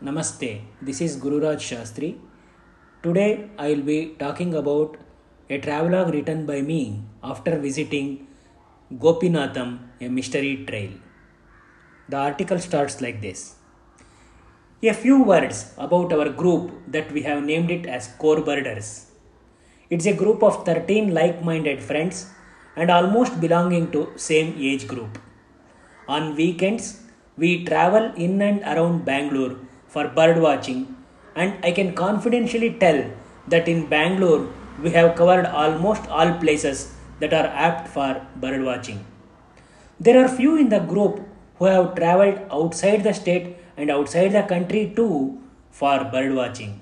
Namaste, this is Gururaj Shastri. Today I will be talking about a travelogue written by me after visiting Gopinatham, a mystery trail. The article starts like this A few words about our group that we have named it as Core Birders. It's a group of 13 like minded friends and almost belonging to same age group. On weekends, we travel in and around Bangalore for bird watching, and I can confidentially tell that in Bangalore we have covered almost all places that are apt for bird watching. There are few in the group who have traveled outside the state and outside the country too for bird watching.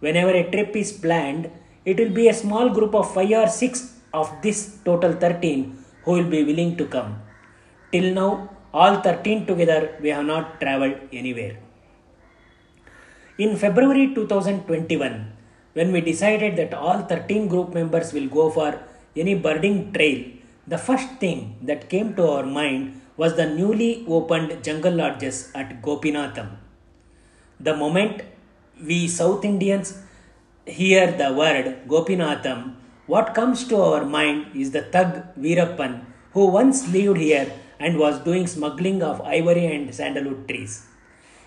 Whenever a trip is planned, it will be a small group of 5 or 6 of this total 13 who will be willing to come. Till now, all 13 together, we have not traveled anywhere. In February 2021, when we decided that all 13 group members will go for any birding trail, the first thing that came to our mind was the newly opened jungle lodges at Gopinatham. The moment we South Indians hear the word Gopinatham, what comes to our mind is the thug Veerappan who once lived here and was doing smuggling of ivory and sandalwood trees.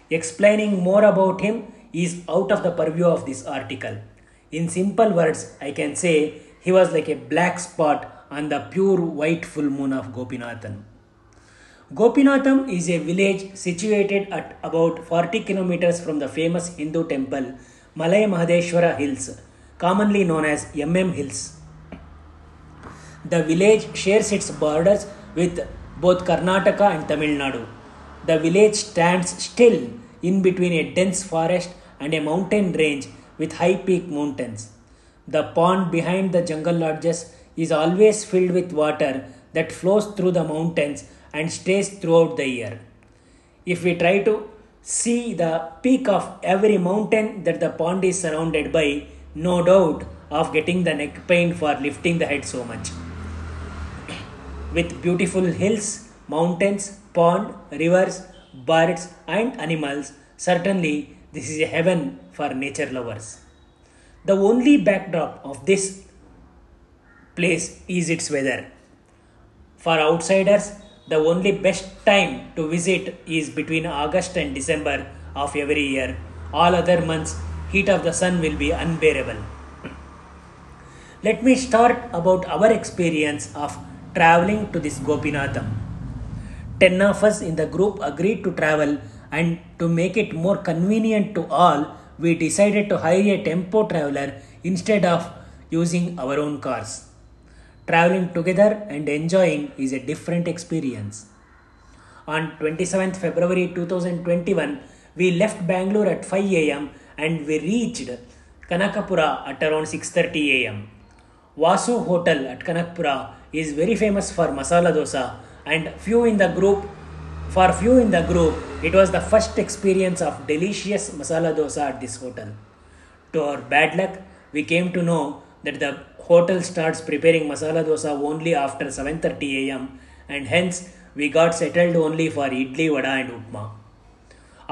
Explaining more about him is out of the purview of this article. In simple words, I can say he was like a black spot on the pure white full moon of Gopinatham. Gopinatham is a village situated at about 40 kilometers from the famous Hindu temple Male Mahadeshwara Hills, commonly known as MM Hills. The village shares its borders with both Karnataka and Tamil Nadu. The village stands still in between a dense forest and a mountain range with high peak mountains. The pond behind the jungle lodges is always filled with water that flows through the mountains and stays throughout the year. If we try to see the peak of every mountain that the pond is surrounded by, no doubt of getting the neck pain for lifting the head so much with beautiful hills, mountains, pond, rivers, birds, and animals. Certainly, this is a heaven for nature lovers. The only backdrop of this place is its weather. For outsiders, the only best time to visit is between August and December of every year. All other months, heat of the sun will be unbearable. Let me start about our experience of traveling to this Gopinatham. Ten of us in the group agreed to travel, and to make it more convenient to all, we decided to hire a tempo traveler instead of using our own cars. Traveling together and enjoying is a different experience. On 27th February 2021, we left Bangalore at 5 am and we reached Kanakapura at around 6:30 am. Vasu Hotel at Kanakpura is very famous for masala dosa and few in the group for few in the group it was the first experience of delicious masala dosa at this hotel. To our bad luck we came to know that the hotel starts preparing masala dosa only after 7:30 am and hence we got settled only for idli vada and upma.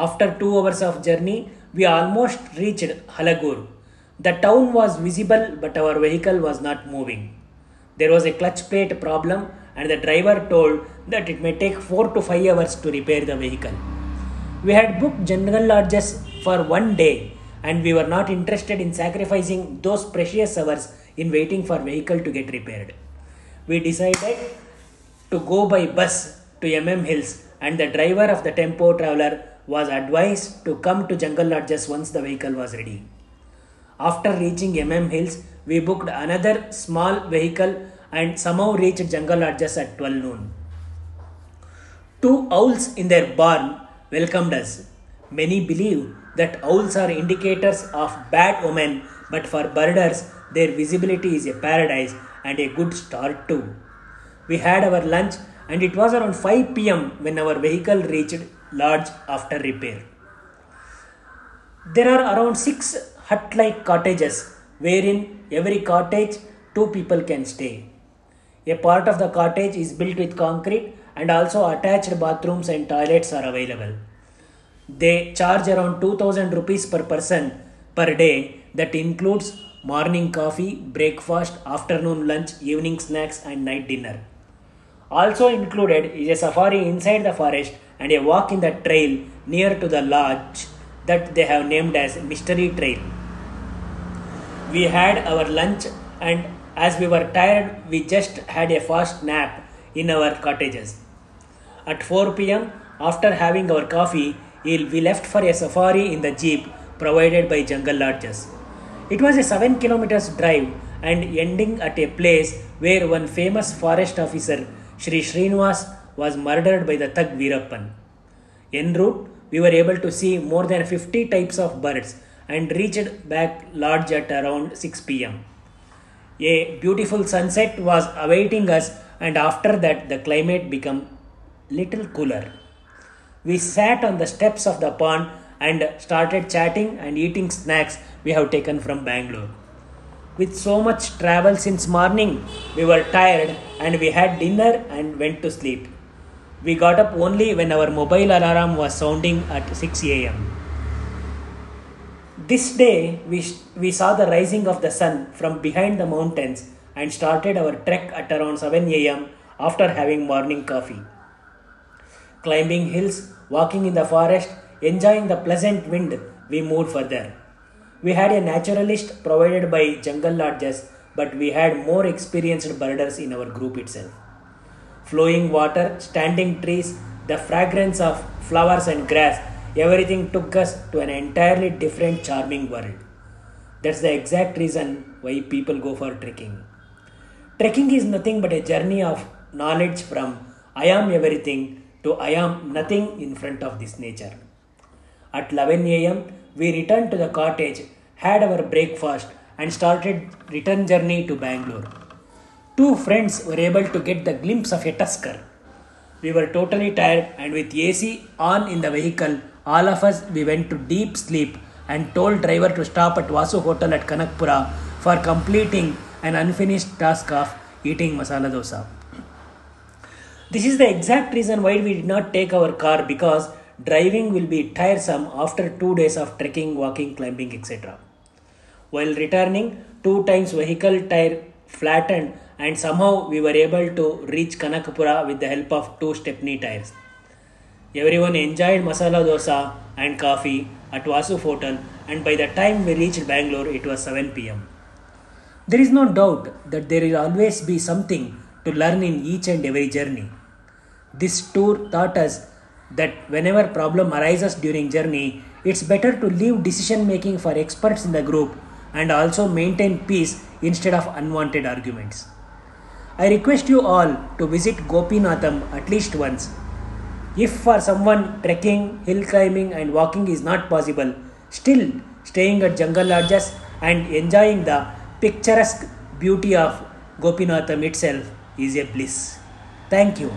After 2 hours of journey we almost reached halagur. The town was visible but our vehicle was not moving. There was a clutch plate problem, and the driver told that it may take 4 to 5 hours to repair the vehicle. We had booked jungle lodges for one day, and we were not interested in sacrificing those precious hours in waiting for vehicle to get repaired. We decided to go by bus to MM Hills, and the driver of the tempo traveler was advised to come to jungle lodges once the vehicle was ready. After reaching MM Hills, we booked another small vehicle and somehow reached jungle lodges at 12 noon. Two owls in their barn welcomed us. Many believe that owls are indicators of bad omen, but for birders, their visibility is a paradise and a good start too. We had our lunch and it was around 5 pm when our vehicle reached lodge after repair. There are around 6 hut like cottages wherein every cottage two people can stay. A part of the cottage is built with concrete and also attached bathrooms and toilets are available. They charge around 2000 rupees per person per day that includes morning coffee, breakfast, afternoon lunch, evening snacks and night dinner. Also included is a safari inside the forest and a walk in the trail near to the lodge that they have named as Mystery Trail. We had our lunch and as we were tired, we just had a fast nap in our cottages. At 4 pm, after having our coffee, we left for a safari in the jeep provided by Jungle Lodges. It was a 7 kilometers drive and ending at a place where one famous forest officer, Sri Srinivas, was murdered by the Thug Veerappan. En route, we were able to see more than 50 types of birds and reached back lodge at around 6 pm. A beautiful sunset was awaiting us and after that the climate became little cooler. We sat on the steps of the pond and started chatting and eating snacks we have taken from Bangalore. With so much travel since morning, we were tired and we had dinner and went to sleep. We got up only when our mobile alarm was sounding at 6 am. This day, we, we saw the rising of the sun from behind the mountains and started our trek at around 7 am after having morning coffee. Climbing hills, walking in the forest, enjoying the pleasant wind, we moved further. We had a naturalist provided by Jungle Lodges, but we had more experienced birders in our group itself. Flowing water, standing trees, the fragrance of flowers and grass, everything took us to an entirely different, charming world. That's the exact reason why people go for trekking. Trekking is nothing but a journey of knowledge from I am everything to I am nothing in front of this nature. At 11 am, we returned to the cottage, had our breakfast, and started return journey to Bangalore. Two friends were able to get the glimpse of a tusker. We were totally tired, and with AC on in the vehicle, all of us we went to deep sleep and told driver to stop at Vasu Hotel at Kanakpura for completing an unfinished task of eating masala dosa. This is the exact reason why we did not take our car because driving will be tiresome after two days of trekking, walking, climbing, etc. While returning, two times vehicle tire flattened and somehow we were able to reach Kanakapura with the help of two stepney tires. Everyone enjoyed masala dosa and coffee at Vasu Hotel and by the time we reached Bangalore it was 7 pm. There is no doubt that there will always be something to learn in each and every journey. This tour taught us that whenever problem arises during journey it's better to leave decision making for experts in the group and also maintain peace instead of unwanted arguments i request you all to visit gopinatham at least once if for someone trekking hill climbing and walking is not possible still staying at jungle lodges and enjoying the picturesque beauty of gopinatham itself is a bliss. Thank you